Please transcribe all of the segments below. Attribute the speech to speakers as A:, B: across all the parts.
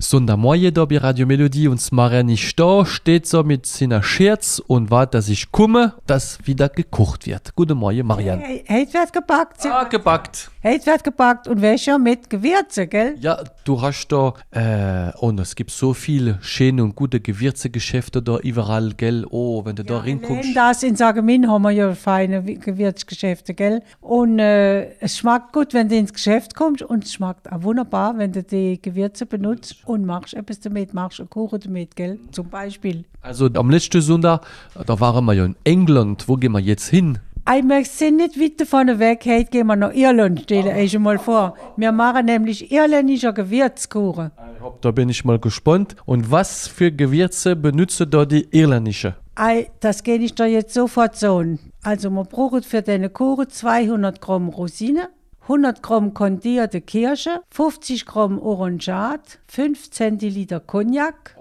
A: Sondermorje da bei Radio Melodie und Mara nicht da, steht so mit seiner Scherz und wartet, dass ich komme, dass wieder gekocht wird. Gute Morgen, Marianne.
B: Hey, Heute wird gebackt.
A: Ah, gebackt.
B: Heute wird gebackt und welcher mit Gewürze, gell?
A: Ja, du hast da, äh, und es gibt so viele schöne und gute Gewürzegeschäfte da überall, gell? Oh, wenn du da
B: Allein
A: reinkommst.
B: das in Sagemin haben wir ja feine Gewürzgeschäfte, gell? Und äh, es schmeckt gut, wenn du ins Geschäft kommst und es schmeckt auch wunderbar, wenn du die Gewürze benutzt und machst etwas damit, machst einen Kuchen damit, gell? Zum Beispiel.
A: Also am letzten Sonntag, da waren wir ja in England. Wo gehen wir jetzt hin?
B: Ich möchte nicht weiter vorne weg, heute gehen wir nach Irland, stell dir schon mal vor. Wir machen nämlich irländischer Gewürzkuchen.
A: Da bin ich mal gespannt. Und was für Gewürze benutzt da die irländische?
B: Ei, das gehe ich dir jetzt sofort sagen. Also, wir brauchen für deine Kuchen 200 Gramm Rosinen, 100 Gramm kondierte Kirsche, 50 Gramm Orangat, 5 Zentiliter Cognac,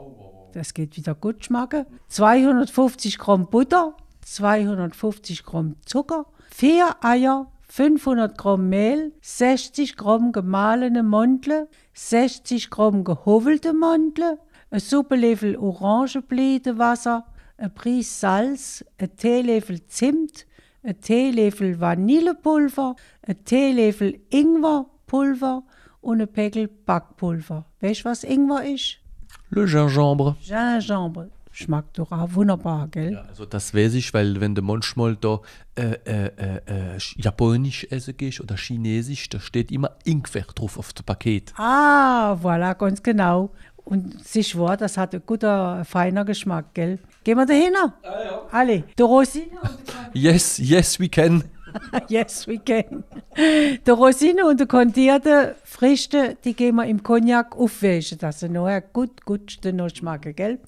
B: das geht wieder gut schmecken, 250 Gramm Butter, 250 Gramm Zucker, 4 Eier, 500 Gramm Mehl, 60 Gramm gemahlene Mandel, 60 Gramm gehovelte Mandel, ein Suppenlöffel Orangenblütenwasser, ein Prise Salz, ein Teelöffel Zimt, ein Teelöffel Vanillepulver, ein Teelöffel Ingwerpulver und ein Päckchen Backpulver. Weißt du, was Ingwer ist?
A: Le Gingembre.
B: Gingembre. Schmeckt doch auch wunderbar, gell?
A: Ja, also das weiß ich, weil wenn du manchmal da äh, äh, äh, äh, japanisch essen gehst oder chinesisch, da steht immer Ingwer drauf auf dem Paket.
B: Ah, voilà, ganz genau. Und es ist wahr, das hat ein guter, feiner Geschmack, gell? Gehen wir da hin? Ah, ja. Alle. Die Rosine und
A: Yes, yes, we can.
B: Yes, we can. Die Rosine und die kondierte Früchte, die gehen wir im Cognac aufwäschen, dass sie nachher gut, gut noch schmecken, gell?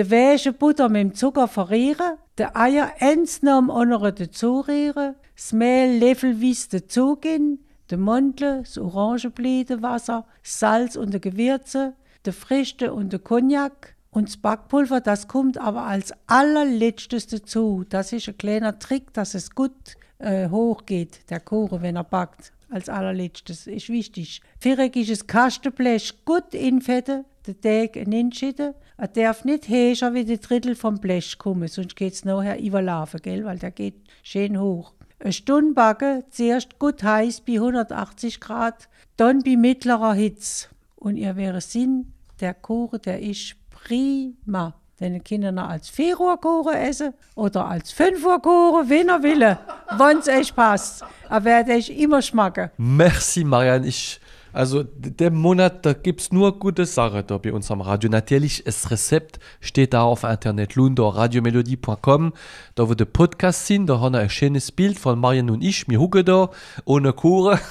B: Die Wäsche Butter mit dem Zucker verrieren, die Eier eins nach dem anderen dazurühren, das Mehl löffelweise dazugeben, die Mandel, das Orangenblütenwasser, Salz und die Gewürze, die Früchte und der Cognac. Und das Backpulver, das kommt aber als allerletztes dazu. Das ist ein kleiner Trick, dass es gut äh, hochgeht, der Kuchen, wenn er backt. Als allerletztes ist wichtig. Viereck ist das Kastenblech gut infetten, der Teig entschieden. Er darf nicht höher wie die Drittel vom Blech kommen, sonst geht es nachher überlaufen, gell? weil der geht schön hoch. Eine Stunde backen, zuerst gut heiß bei 180 Grad, dann bei mittlerer Hitze. Und ihr wäre Sinn, der Kuchen, der ist prima. Den Kinder noch als 4 Uhr Kuchen essen oder als 5 Uhr Kuchen, wenn er will, wenn es euch passt. Er wird euch immer schmecken.
A: Merci, Marianne. Ich, also der Monat, da gibt es nur gute Sachen da bei uns am Radio. Natürlich, das Rezept steht da auf Internet, lundo radiomelodie.com. Da wo der Podcast sind, da haben wir ein schönes Bild von Marianne und ich. Wir hucken da ohne Kuchen.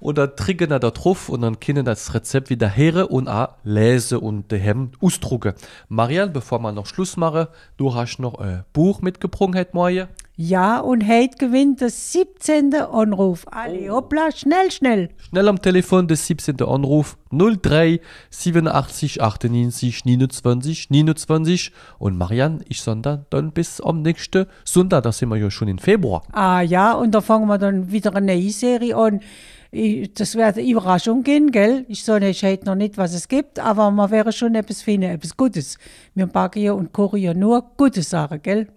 A: oder trinken da drauf und dann können das Rezept wieder her und auch lesen und daheim ausdrucken. Marianne, bevor wir noch Schluss machen, du hast noch ein Buch mitgebracht heute Morgen.
B: Ja, und heute gewinnt der 17. Anruf. Alle, hoppla, schnell, schnell.
A: Schnell am Telefon des 17. Anruf 03 87 98 29 29 und Marianne, ich sonder dann bis am nächsten Sonntag, da sind wir ja schon in Februar.
B: Ah ja, und da fangen wir dann wieder eine neue Serie an. Ich- Das wird eine Überraschung gehen, gell? Ich sage euch heute noch nicht, was es gibt, aber man wäre schon etwas finden, etwas Gutes. Wir backen ja und kochen ja nur gute Sachen, gell?